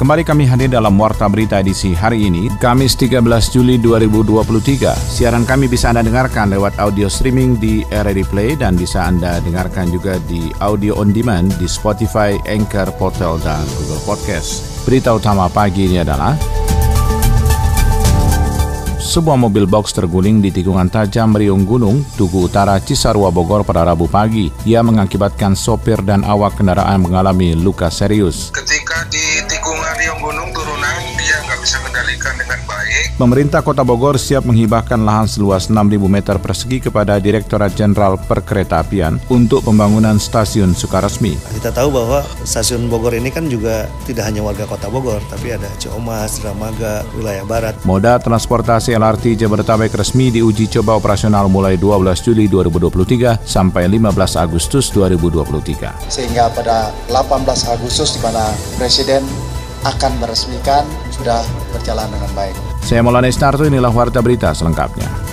Kembali kami hadir dalam Warta Berita edisi hari ini, Kamis 13 Juli 2023. Siaran kami bisa Anda dengarkan lewat audio streaming di RRD Play dan bisa Anda dengarkan juga di audio on demand di Spotify, Anchor, Portal, dan Google Podcast. Berita utama pagi ini adalah sebuah mobil box terguling di tikungan tajam Riung Gunung, Tugu Utara, Cisarua, Bogor pada Rabu pagi. Ia mengakibatkan sopir dan awak kendaraan mengalami luka serius. Ketika di kendalikan dengan baik. Pemerintah Kota Bogor siap menghibahkan lahan seluas 6.000 meter persegi kepada Direktorat Jenderal Perkeretaapian untuk pembangunan stasiun Sukaresmi. Kita tahu bahwa stasiun Bogor ini kan juga tidak hanya warga Kota Bogor, tapi ada Ciamas, Dramaga, wilayah barat. Moda transportasi LRT Jabodetabek resmi diuji coba operasional mulai 12 Juli 2023 sampai 15 Agustus 2023. Sehingga pada 18 Agustus di mana Presiden akan meresmikan sudah berjalan dengan baik. Saya Maulana Isnarto, inilah Warta Berita selengkapnya.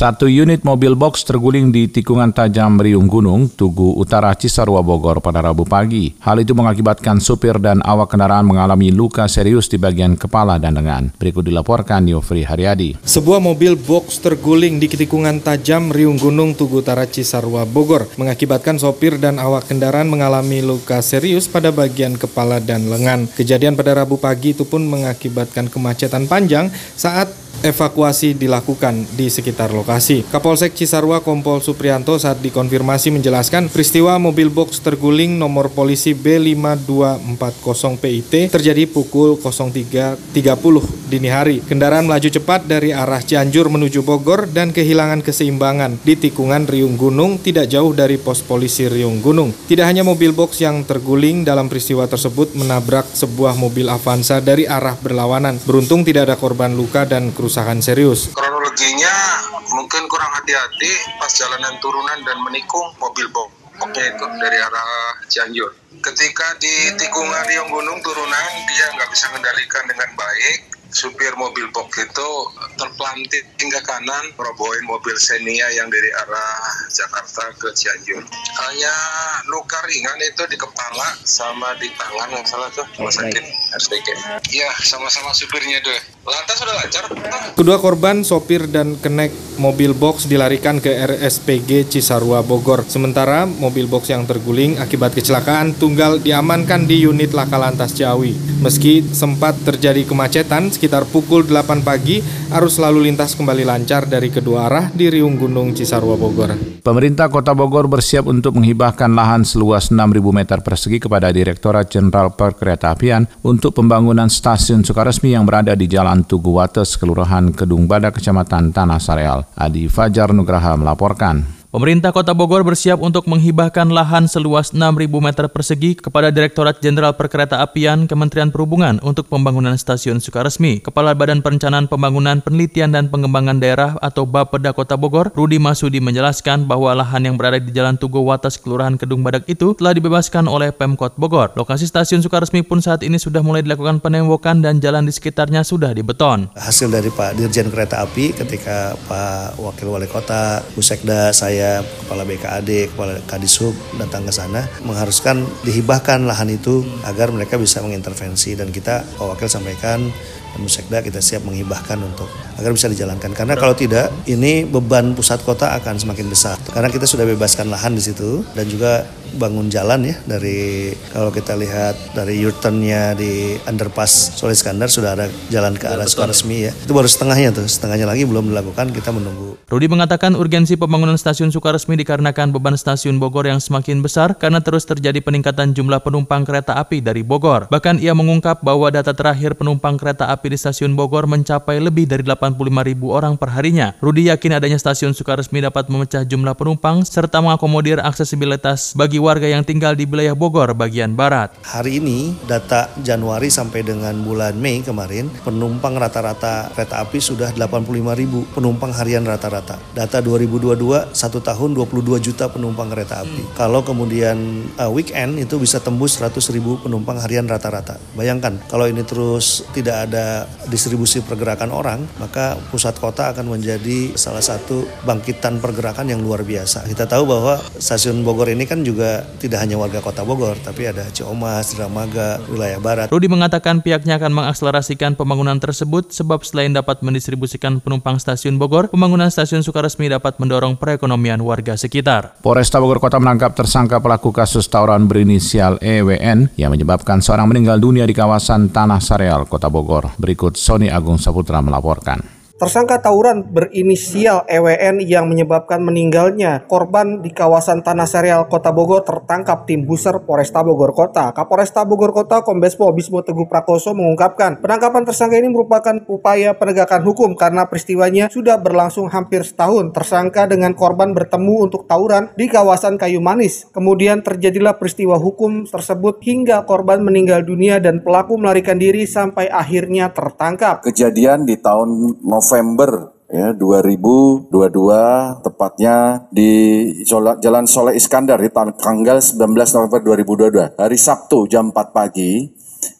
Satu unit mobil box terguling di tikungan tajam Riung Gunung, Tugu Utara Cisarua Bogor pada Rabu pagi. Hal itu mengakibatkan supir dan awak kendaraan mengalami luka serius di bagian kepala dan lengan. Berikut dilaporkan Yofri Haryadi. Sebuah mobil box terguling di tikungan tajam Riung Gunung, Tugu Utara Cisarua Bogor, mengakibatkan sopir dan awak kendaraan mengalami luka serius pada bagian kepala dan lengan. Kejadian pada Rabu pagi itu pun mengakibatkan kemacetan panjang saat evakuasi dilakukan di sekitar lokasi. Kapolsek Cisarua Kompol Suprianto saat dikonfirmasi menjelaskan peristiwa mobil box terguling nomor polisi B5240 PIT terjadi pukul 03.30 dini hari. Kendaraan melaju cepat dari arah Cianjur menuju Bogor dan kehilangan keseimbangan di tikungan Riung Gunung tidak jauh dari pos polisi Riung Gunung. Tidak hanya mobil box yang terguling dalam peristiwa tersebut menabrak sebuah mobil Avanza dari arah berlawanan. Beruntung tidak ada korban luka dan kerusakan serius. Kronologinya mungkin kurang hati-hati pas jalanan turunan dan menikung mobil boknya itu dari arah Cianjur. Ketika di tikungan Riung Gunung turunan dia nggak bisa mengendalikan dengan baik supir mobil box itu terpelanting hingga kanan merobohin mobil Xenia yang dari arah Jakarta ke Cianjur. Hanya luka ringan itu di kepala sama di tangan yang salah tuh rumah sakit. Iya, sama-sama supirnya tuh. Lantas sudah lancar. Kedua korban, sopir dan kenek mobil box dilarikan ke RSPG Cisarua Bogor. Sementara mobil box yang terguling akibat kecelakaan tunggal diamankan di unit laka lantas Ciawi. Meski sempat terjadi kemacetan, sekitar pukul 8 pagi, arus lalu lintas kembali lancar dari kedua arah di Riung Gunung Cisarua Bogor. Pemerintah Kota Bogor bersiap untuk menghibahkan lahan seluas 6.000 meter persegi kepada Direktorat Jenderal Perkeretaapian untuk pembangunan stasiun Sukaresmi yang berada di Jalan Tugu Wates, Kelurahan Kedung Bada, Kecamatan Tanah Sareal. Adi Fajar Nugraha melaporkan. Pemerintah Kota Bogor bersiap untuk menghibahkan lahan seluas 6.000 meter persegi kepada Direktorat Jenderal Perkeretaapian Kementerian Perhubungan untuk pembangunan stasiun Sukaresmi. Kepala Badan Perencanaan Pembangunan Penelitian dan Pengembangan Daerah atau Bapeda Kota Bogor, Rudi Masudi menjelaskan bahwa lahan yang berada di Jalan Tugu Watas Kelurahan Kedung Badak itu telah dibebaskan oleh Pemkot Bogor. Lokasi stasiun Sukaresmi pun saat ini sudah mulai dilakukan penembokan dan jalan di sekitarnya sudah dibeton. Hasil dari Pak Dirjen Kereta Api ketika Pak Wakil Wali Kota, Busekda, saya saya, kepala BKAD, kepala Kadisub datang ke sana mengharuskan dihibahkan lahan itu agar mereka bisa mengintervensi dan kita Wakil sampaikan dan Sekda kita siap menghibahkan untuk agar bisa dijalankan karena kalau tidak ini beban pusat kota akan semakin besar karena kita sudah bebaskan lahan di situ dan juga bangun jalan ya dari kalau kita lihat dari U-turn-nya di underpass Soleh Skandar sudah ada jalan ke arah Sukaresmi ya. Itu baru setengahnya tuh, setengahnya lagi belum dilakukan, kita menunggu. Rudi mengatakan urgensi pembangunan stasiun Sukaresmi dikarenakan beban stasiun Bogor yang semakin besar karena terus terjadi peningkatan jumlah penumpang kereta api dari Bogor. Bahkan ia mengungkap bahwa data terakhir penumpang kereta api api di stasiun Bogor mencapai lebih dari 85 ribu orang perharinya. Rudi yakin adanya stasiun Sukaresmi dapat memecah jumlah penumpang serta mengakomodir aksesibilitas bagi warga yang tinggal di wilayah Bogor bagian barat. Hari ini data Januari sampai dengan bulan Mei kemarin penumpang rata-rata kereta api sudah 85 ribu penumpang harian rata-rata. Data 2022 satu tahun 22 juta penumpang kereta api. Hmm. Kalau kemudian uh, weekend itu bisa tembus 100 ribu penumpang harian rata-rata. Bayangkan kalau ini terus tidak ada distribusi pergerakan orang, maka pusat kota akan menjadi salah satu bangkitan pergerakan yang luar biasa. Kita tahu bahwa stasiun Bogor ini kan juga tidak hanya warga kota Bogor, tapi ada Ciomas, Dramaga, wilayah barat. Rudi mengatakan pihaknya akan mengakselerasikan pembangunan tersebut sebab selain dapat mendistribusikan penumpang stasiun Bogor, pembangunan stasiun Sukaresmi dapat mendorong perekonomian warga sekitar. Polresta Bogor Kota menangkap tersangka pelaku kasus tawuran berinisial EWN yang menyebabkan seorang meninggal dunia di kawasan Tanah Sareal, Kota Bogor. Berikut Sony Agung Saputra melaporkan. Tersangka tawuran berinisial EWN yang menyebabkan meninggalnya korban di kawasan Tanah Serial Kota Bogor tertangkap tim Buser Polresta Bogor Kota. Kapolresta Bogor Kota Kombes Pol Bismo Teguh Prakoso mengungkapkan penangkapan tersangka ini merupakan upaya penegakan hukum karena peristiwanya sudah berlangsung hampir setahun. Tersangka dengan korban bertemu untuk tawuran di kawasan Kayu Manis. Kemudian terjadilah peristiwa hukum tersebut hingga korban meninggal dunia dan pelaku melarikan diri sampai akhirnya tertangkap. Kejadian di tahun November November ya 2022 tepatnya di Jalan Soleh Iskandar di tanggal 19 November 2022 hari Sabtu jam 4 pagi.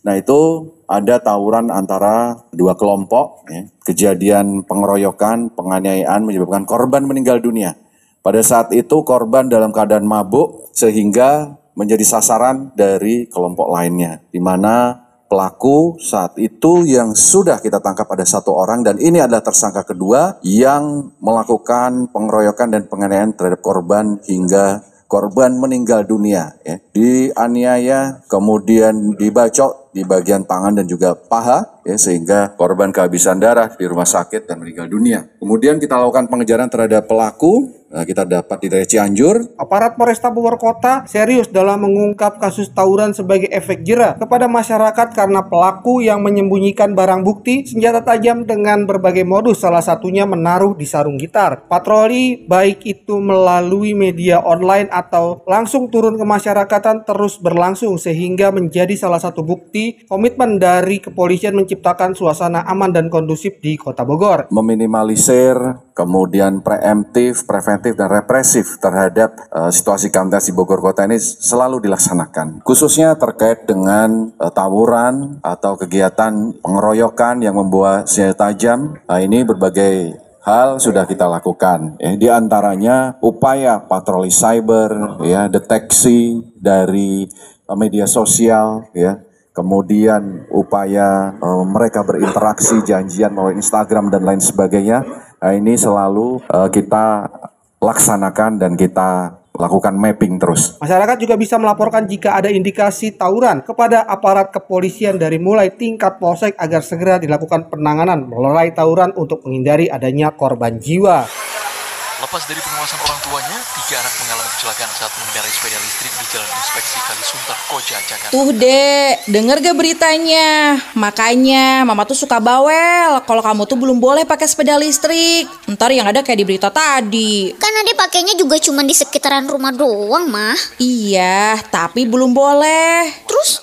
Nah itu ada tawuran antara dua kelompok, ya. kejadian pengeroyokan, penganiayaan menyebabkan korban meninggal dunia. Pada saat itu korban dalam keadaan mabuk sehingga menjadi sasaran dari kelompok lainnya, di mana pelaku saat itu yang sudah kita tangkap ada satu orang dan ini adalah tersangka kedua yang melakukan pengeroyokan dan penganiayaan terhadap korban hingga korban meninggal dunia ya. Dianiaya kemudian dibacok di bagian tangan dan juga paha ya sehingga korban kehabisan darah di rumah sakit dan meninggal dunia. Kemudian kita lakukan pengejaran terhadap pelaku Nah, kita dapat di daerah Cianjur. Aparat Polresta Bogor Kota serius dalam mengungkap kasus tawuran sebagai efek jera kepada masyarakat karena pelaku yang menyembunyikan barang bukti senjata tajam dengan berbagai modus salah satunya menaruh di sarung gitar. Patroli baik itu melalui media online atau langsung turun ke masyarakatan terus berlangsung sehingga menjadi salah satu bukti komitmen dari kepolisian menciptakan suasana aman dan kondusif di Kota Bogor. Meminimalisir, kemudian preemptif, preventif dan represif terhadap uh, situasi kamtipmas di Bogor Kota ini selalu dilaksanakan. Khususnya terkait dengan uh, tawuran atau kegiatan pengeroyokan yang membawa senjata tajam. Nah, ini berbagai hal sudah kita lakukan. Ya, di antaranya upaya patroli cyber, ya, deteksi dari media sosial, ya, kemudian upaya uh, mereka berinteraksi, janjian melalui Instagram dan lain sebagainya. Nah, ini selalu uh, kita laksanakan dan kita lakukan mapping terus. Masyarakat juga bisa melaporkan jika ada indikasi tawuran kepada aparat kepolisian dari mulai tingkat polsek agar segera dilakukan penanganan melerai tawuran untuk menghindari adanya korban jiwa. Lepas dari pengawasan orang tuanya, tiga anak mengalami kecelakaan saat mengendarai sepeda listrik di Jalan Inspeksi Kalisuntar, Koja, Jakarta. Tuh dek, denger gak beritanya? Makanya mama tuh suka bawel kalau kamu tuh belum boleh pakai sepeda listrik. Ntar yang ada kayak di berita tadi. Kan ada pakainya juga cuma di sekitaran rumah doang, mah. Iya, tapi belum boleh. Terus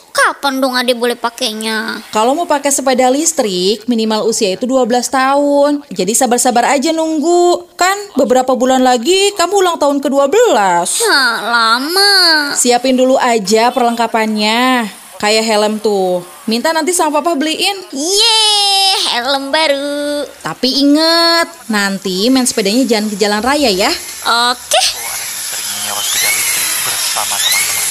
kapan dong ade boleh pakainya? Kalau mau pakai sepeda listrik, minimal usia itu 12 tahun. Jadi sabar-sabar aja nunggu. Kan beberapa bulan lagi kamu ulang tahun ke-12. Ya, lama. Siapin dulu aja perlengkapannya. Kayak helm tuh. Minta nanti sama papa beliin. Yeay, helm baru. Tapi inget, nanti main sepedanya jangan ke jalan raya ya. Oke. Sering menyewa sepeda listrik bersama teman-teman.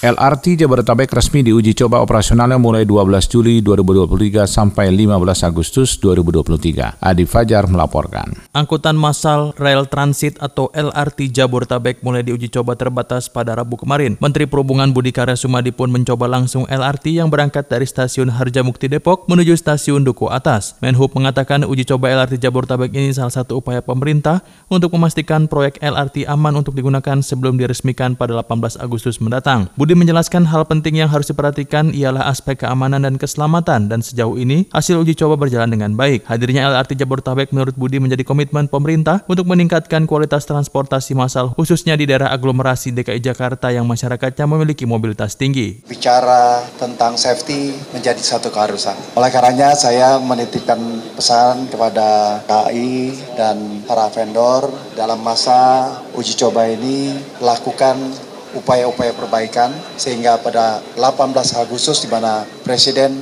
LRT Jabodetabek resmi diuji coba operasionalnya mulai 12 Juli 2023 sampai 15 Agustus 2023. Adi Fajar melaporkan. Angkutan massal rel transit atau LRT Jabodetabek mulai diuji coba terbatas pada Rabu kemarin. Menteri Perhubungan Budi Karya Sumadi pun mencoba langsung LRT yang berangkat dari stasiun Harjamukti Depok menuju stasiun Duku Atas. Menhub mengatakan uji coba LRT Jabodetabek ini salah satu upaya pemerintah untuk memastikan proyek LRT aman untuk digunakan sebelum diresmikan pada 18 Agustus mendatang. Budi menjelaskan hal penting yang harus diperhatikan ialah aspek keamanan dan keselamatan dan sejauh ini hasil uji coba berjalan dengan baik. Hadirnya LRT Jabodetabek menurut Budi menjadi komitmen pemerintah untuk meningkatkan kualitas transportasi massal khususnya di daerah aglomerasi DKI Jakarta yang masyarakatnya memiliki mobilitas tinggi. Bicara tentang safety menjadi satu keharusan. Oleh karenanya saya menitipkan pesan kepada KAI dan para vendor dalam masa uji coba ini lakukan upaya-upaya perbaikan sehingga pada 18 Agustus di mana Presiden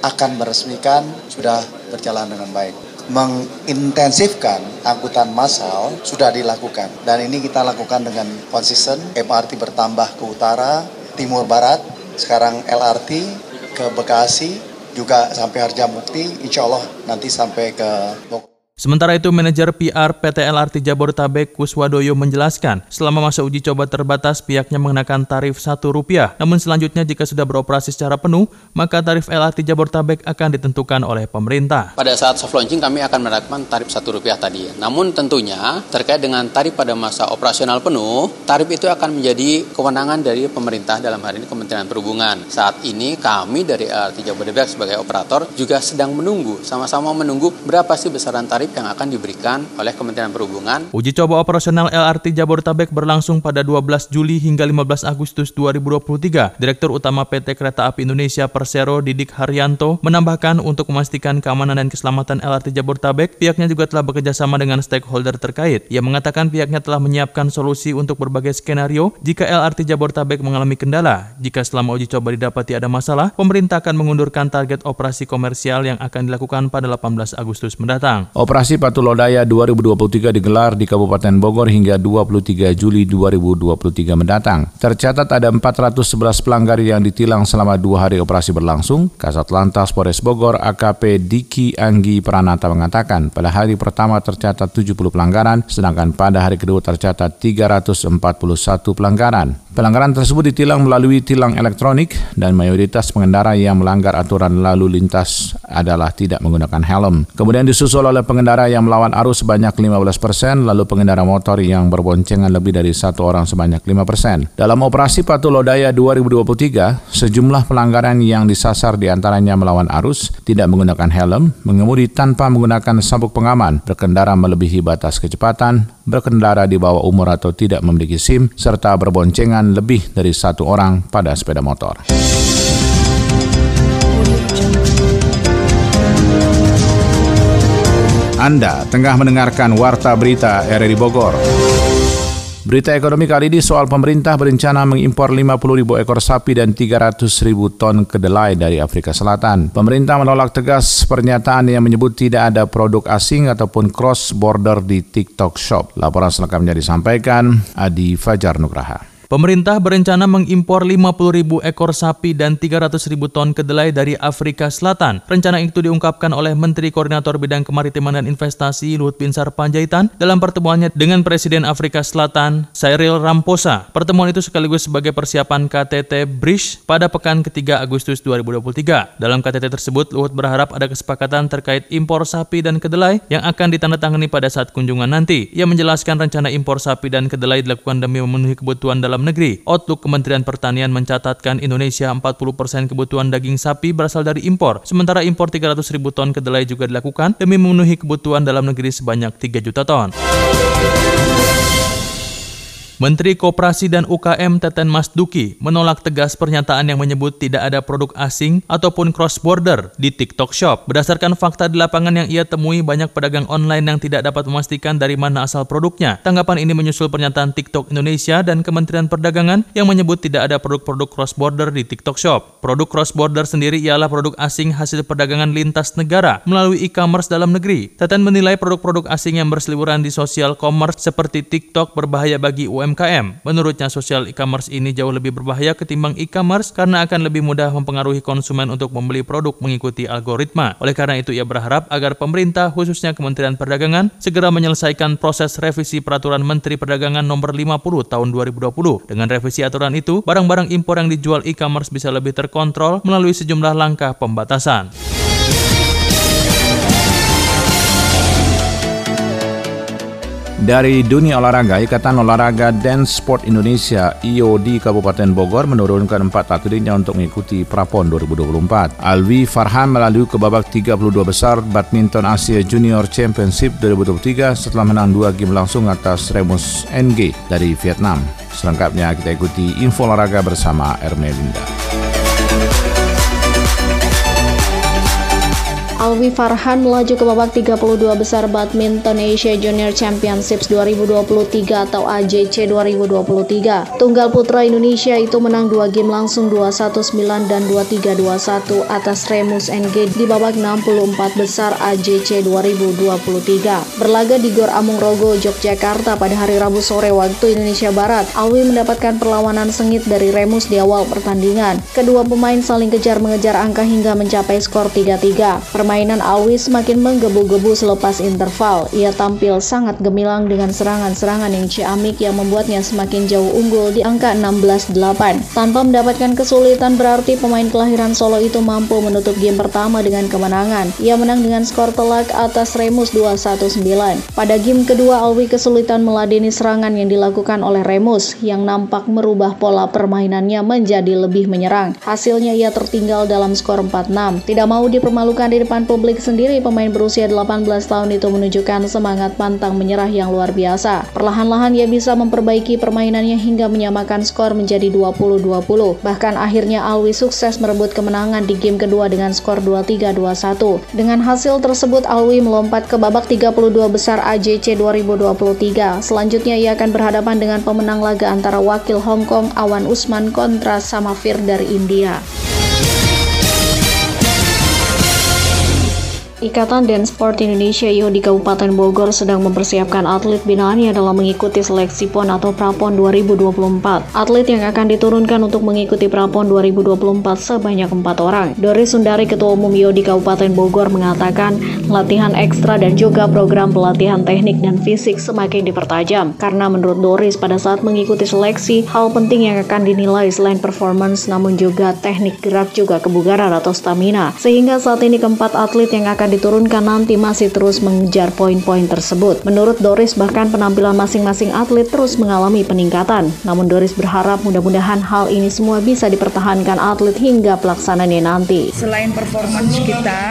akan meresmikan sudah berjalan dengan baik. Mengintensifkan angkutan massal sudah dilakukan dan ini kita lakukan dengan konsisten MRT bertambah ke utara, timur barat, sekarang LRT ke Bekasi juga sampai Harjamukti, insya Allah nanti sampai ke Bogor. Sementara itu, manajer PR PT LRT Jabodetabek Kuswadoyo menjelaskan, selama masa uji coba terbatas pihaknya mengenakan tarif Rp1. Namun selanjutnya jika sudah beroperasi secara penuh, maka tarif LRT Jabodetabek akan ditentukan oleh pemerintah. Pada saat soft launching kami akan menerapkan tarif Rp1 tadi. Namun tentunya terkait dengan tarif pada masa operasional penuh, tarif itu akan menjadi kewenangan dari pemerintah dalam hari ini Kementerian Perhubungan. Saat ini kami dari LRT Jabodetabek sebagai operator juga sedang menunggu, sama-sama menunggu berapa sih besaran tarif yang akan diberikan oleh Kementerian Perhubungan. Uji coba operasional LRT Jabodetabek berlangsung pada 12 Juli hingga 15 Agustus 2023. Direktur Utama PT Kereta Api Indonesia Persero Didik Haryanto menambahkan untuk memastikan keamanan dan keselamatan LRT Jabodetabek, pihaknya juga telah bekerjasama dengan stakeholder terkait. Ia mengatakan pihaknya telah menyiapkan solusi untuk berbagai skenario jika LRT Jabodetabek mengalami kendala. Jika selama uji coba didapati ada masalah, pemerintah akan mengundurkan target operasi komersial yang akan dilakukan pada 18 Agustus mendatang. Operasi Operasi Patulodaya 2023 digelar di Kabupaten Bogor hingga 23 Juli 2023 mendatang. Tercatat ada 411 pelanggar yang ditilang selama dua hari operasi berlangsung. Kasat Lantas Polres Bogor AKP Diki Anggi Pranata mengatakan pada hari pertama tercatat 70 pelanggaran, sedangkan pada hari kedua tercatat 341 pelanggaran. Pelanggaran tersebut ditilang melalui tilang elektronik dan mayoritas pengendara yang melanggar aturan lalu lintas adalah tidak menggunakan helm. Kemudian disusul oleh pengendara pengendara yang melawan arus sebanyak 15 persen, lalu pengendara motor yang berboncengan lebih dari satu orang sebanyak 5 persen. Dalam operasi Patulodaya 2023, sejumlah pelanggaran yang disasar di antaranya melawan arus, tidak menggunakan helm, mengemudi tanpa menggunakan sabuk pengaman, berkendara melebihi batas kecepatan, berkendara di bawah umur atau tidak memiliki SIM, serta berboncengan lebih dari satu orang pada sepeda motor. Anda tengah mendengarkan Warta Berita RRI Bogor. Berita ekonomi kali ini soal pemerintah berencana mengimpor 50 ribu ekor sapi dan 300 ribu ton kedelai dari Afrika Selatan. Pemerintah menolak tegas pernyataan yang menyebut tidak ada produk asing ataupun cross border di TikTok Shop. Laporan selengkapnya disampaikan Adi Fajar Nugraha. Pemerintah berencana mengimpor 50 ribu ekor sapi dan 300 ribu ton kedelai dari Afrika Selatan. Rencana itu diungkapkan oleh Menteri Koordinator Bidang Kemaritiman dan Investasi Luhut Binsar Panjaitan dalam pertemuannya dengan Presiden Afrika Selatan Cyril Ramaphosa. Pertemuan itu sekaligus sebagai persiapan KTT Bridge pada pekan ketiga Agustus 2023. Dalam KTT tersebut, Luhut berharap ada kesepakatan terkait impor sapi dan kedelai yang akan ditandatangani pada saat kunjungan nanti. Ia menjelaskan rencana impor sapi dan kedelai dilakukan demi memenuhi kebutuhan dalam dalam negeri. Outlook Kementerian Pertanian mencatatkan Indonesia 40% kebutuhan daging sapi berasal dari impor, sementara impor 300 ribu ton kedelai juga dilakukan demi memenuhi kebutuhan dalam negeri sebanyak 3 juta ton. Menteri Koperasi dan UKM Teten Mas Duki menolak tegas pernyataan yang menyebut tidak ada produk asing ataupun cross-border di TikTok Shop. Berdasarkan fakta di lapangan yang ia temui, banyak pedagang online yang tidak dapat memastikan dari mana asal produknya. Tanggapan ini menyusul pernyataan TikTok Indonesia dan Kementerian Perdagangan yang menyebut tidak ada produk-produk cross-border di TikTok Shop. Produk cross-border sendiri ialah produk asing hasil perdagangan lintas negara melalui e-commerce dalam negeri. Teten menilai produk-produk asing yang berseliweran di sosial commerce seperti TikTok berbahaya bagi UMKM UMKM. Menurutnya sosial e-commerce ini jauh lebih berbahaya ketimbang e-commerce karena akan lebih mudah mempengaruhi konsumen untuk membeli produk mengikuti algoritma. Oleh karena itu ia berharap agar pemerintah khususnya Kementerian Perdagangan segera menyelesaikan proses revisi peraturan Menteri Perdagangan nomor 50 tahun 2020. Dengan revisi aturan itu, barang-barang impor yang dijual e-commerce bisa lebih terkontrol melalui sejumlah langkah pembatasan. Dari dunia olahraga, Ikatan Olahraga dan Sport Indonesia IOD Kabupaten Bogor menurunkan empat atletnya untuk mengikuti Prapon 2024. Alwi Farhan melalui ke babak 32 besar Badminton Asia Junior Championship 2023 setelah menang dua game langsung atas Remus NG dari Vietnam. Selengkapnya kita ikuti info olahraga bersama Ermelinda. Alwi Farhan melaju ke babak 32 besar Badminton Asia Junior Championships 2023 atau AJC 2023. Tunggal putra Indonesia itu menang dua game langsung 2-1-9 dan 2-3-2-1 atas Remus NG di babak 64 besar AJC 2023. Berlaga di Gor Amung Rogo, Yogyakarta pada hari Rabu sore waktu Indonesia Barat, Alwi mendapatkan perlawanan sengit dari Remus di awal pertandingan. Kedua pemain saling kejar mengejar angka hingga mencapai skor 3-3. Permainan Alwi semakin menggebu-gebu selepas interval. Ia tampil sangat gemilang dengan serangan-serangan yang ciamik yang membuatnya semakin jauh unggul di angka 16-8. Tanpa mendapatkan kesulitan berarti pemain kelahiran Solo itu mampu menutup game pertama dengan kemenangan. Ia menang dengan skor telak atas Remus 2-1-9. Pada game kedua Alwi kesulitan meladeni serangan yang dilakukan oleh Remus yang nampak merubah pola permainannya menjadi lebih menyerang. Hasilnya ia tertinggal dalam skor 4-6. Tidak mau dipermalukan di depan depan publik sendiri, pemain berusia 18 tahun itu menunjukkan semangat pantang menyerah yang luar biasa. Perlahan-lahan ia bisa memperbaiki permainannya hingga menyamakan skor menjadi 20-20. Bahkan akhirnya Alwi sukses merebut kemenangan di game kedua dengan skor 2-3-2-1. Dengan hasil tersebut, Alwi melompat ke babak 32 besar AJC 2023. Selanjutnya ia akan berhadapan dengan pemenang laga antara wakil Hong Kong Awan Usman kontra Samafir dari India. Ikatan Dance Sport Indonesia IO di Kabupaten Bogor sedang mempersiapkan atlet binaannya dalam mengikuti seleksi PON atau Prapon 2024. Atlet yang akan diturunkan untuk mengikuti Prapon 2024 sebanyak empat orang. Doris Sundari, Ketua Umum IO di Kabupaten Bogor mengatakan latihan ekstra dan juga program pelatihan teknik dan fisik semakin dipertajam. Karena menurut Doris pada saat mengikuti seleksi, hal penting yang akan dinilai selain performance namun juga teknik gerak juga kebugaran atau stamina. Sehingga saat ini keempat atlet yang akan diturunkan nanti masih terus mengejar poin-poin tersebut. Menurut Doris, bahkan penampilan masing-masing atlet terus mengalami peningkatan. Namun Doris berharap mudah-mudahan hal ini semua bisa dipertahankan atlet hingga pelaksanaannya nanti. Selain performance kita,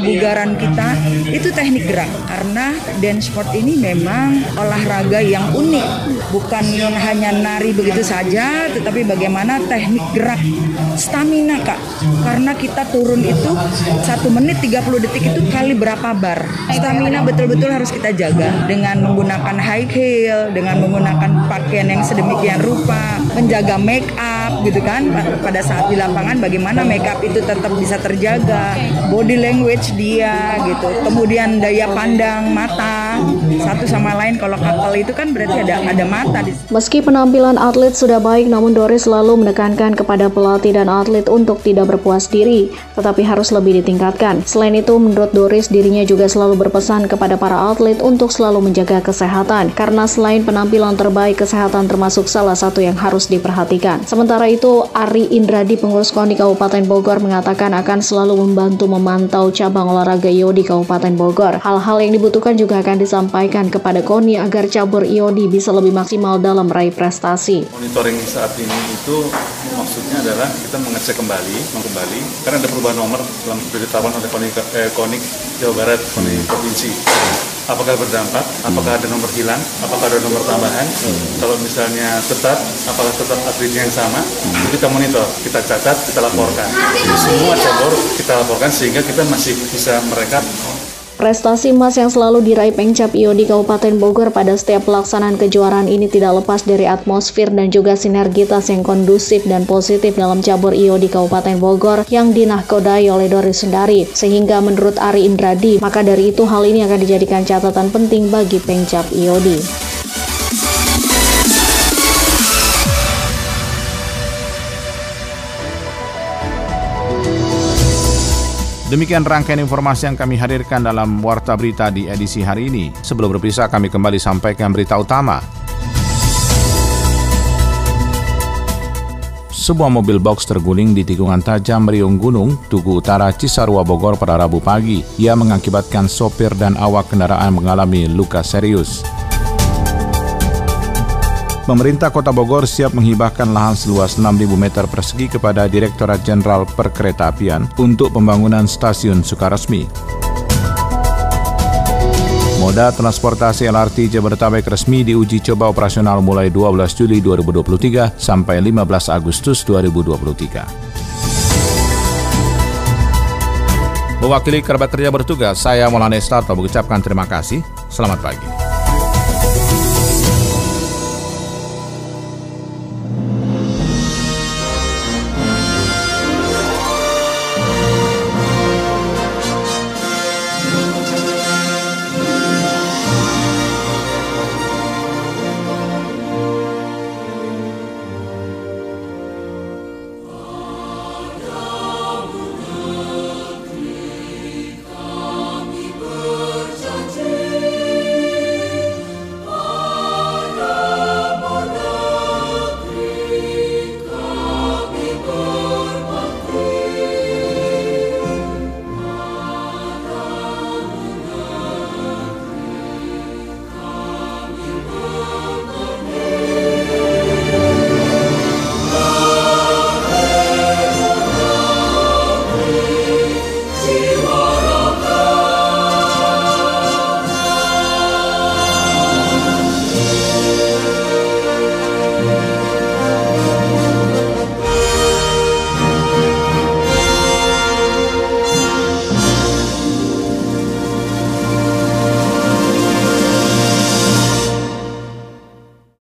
kebugaran kita, itu teknik gerak. Karena dance sport ini memang olahraga yang unik. Bukan hanya nari begitu saja, tetapi bagaimana teknik gerak. Stamina, Kak. Karena kita turun itu satu menit 30 detik itu kali berapa bar. Stamina betul-betul harus kita jaga dengan menggunakan high heel, dengan menggunakan pakaian yang sedemikian rupa, menjaga make up gitu kan pada saat di lapangan bagaimana make up itu tetap bisa terjaga, body language dia gitu. Kemudian daya pandang mata satu sama lain kalau kapal itu kan berarti ada ada mata di Meski penampilan atlet sudah baik namun Doris selalu menekankan kepada pelatih dan atlet untuk tidak berpuas diri, tetapi harus lebih ditingkatkan. Selain itu menurut Doris, dirinya juga selalu berpesan kepada para atlet untuk selalu menjaga kesehatan, karena selain penampilan terbaik, kesehatan termasuk salah satu yang harus diperhatikan. Sementara itu, Ari Indradi, pengurus KONI Kabupaten Bogor, mengatakan akan selalu membantu memantau cabang olahraga IO di Kabupaten Bogor. Hal-hal yang dibutuhkan juga akan disampaikan kepada KONI agar cabur IOD bisa lebih maksimal dalam meraih prestasi. Monitoring saat ini itu maksudnya adalah kita mengecek kembali, kembali, karena ada perubahan nomor dalam ditetapkan oleh KONI, eh, KONI Jawa Barat hmm. provinsi. Apakah berdampak? Apakah ada nomor hilang? Apakah ada nomor tambahan? Hmm. Kalau misalnya tetap, apakah tetap atletnya yang sama? Hmm. Kita monitor, kita catat, kita laporkan. Jadi semua cabur kita laporkan sehingga kita masih bisa merekap Prestasi emas yang selalu diraih Pengcap IO di Kabupaten Bogor pada setiap pelaksanaan kejuaraan ini tidak lepas dari atmosfer dan juga sinergitas yang kondusif dan positif dalam cabur IO di Kabupaten Bogor yang dinahkodai oleh Doris Sundari. Sehingga menurut Ari Indradi, maka dari itu hal ini akan dijadikan catatan penting bagi Pengcap IOD. Demikian rangkaian informasi yang kami hadirkan dalam Warta Berita di edisi hari ini. Sebelum berpisah, kami kembali sampaikan berita utama. Sebuah mobil box terguling di tikungan tajam Riung Gunung, Tugu Utara, Cisarua, Bogor pada Rabu pagi. Ia mengakibatkan sopir dan awak kendaraan mengalami luka serius. Pemerintah Kota Bogor siap menghibahkan lahan seluas 6.000 meter persegi kepada Direktorat Jenderal Perkeretaapian untuk pembangunan stasiun Sukaresmi. Moda transportasi LRT Jabodetabek resmi diuji coba operasional mulai 12 Juli 2023 sampai 15 Agustus 2023. Mewakili kerabat kerja bertugas, saya Maulana Estarto mengucapkan terima kasih. Selamat pagi.